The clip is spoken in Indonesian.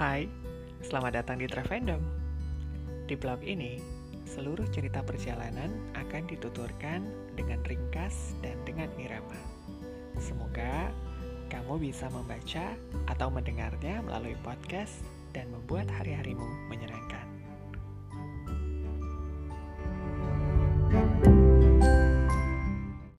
Hai, selamat datang di Travendom. Di blog ini, seluruh cerita perjalanan akan dituturkan dengan ringkas dan dengan irama. Semoga kamu bisa membaca atau mendengarnya melalui podcast dan membuat hari-harimu.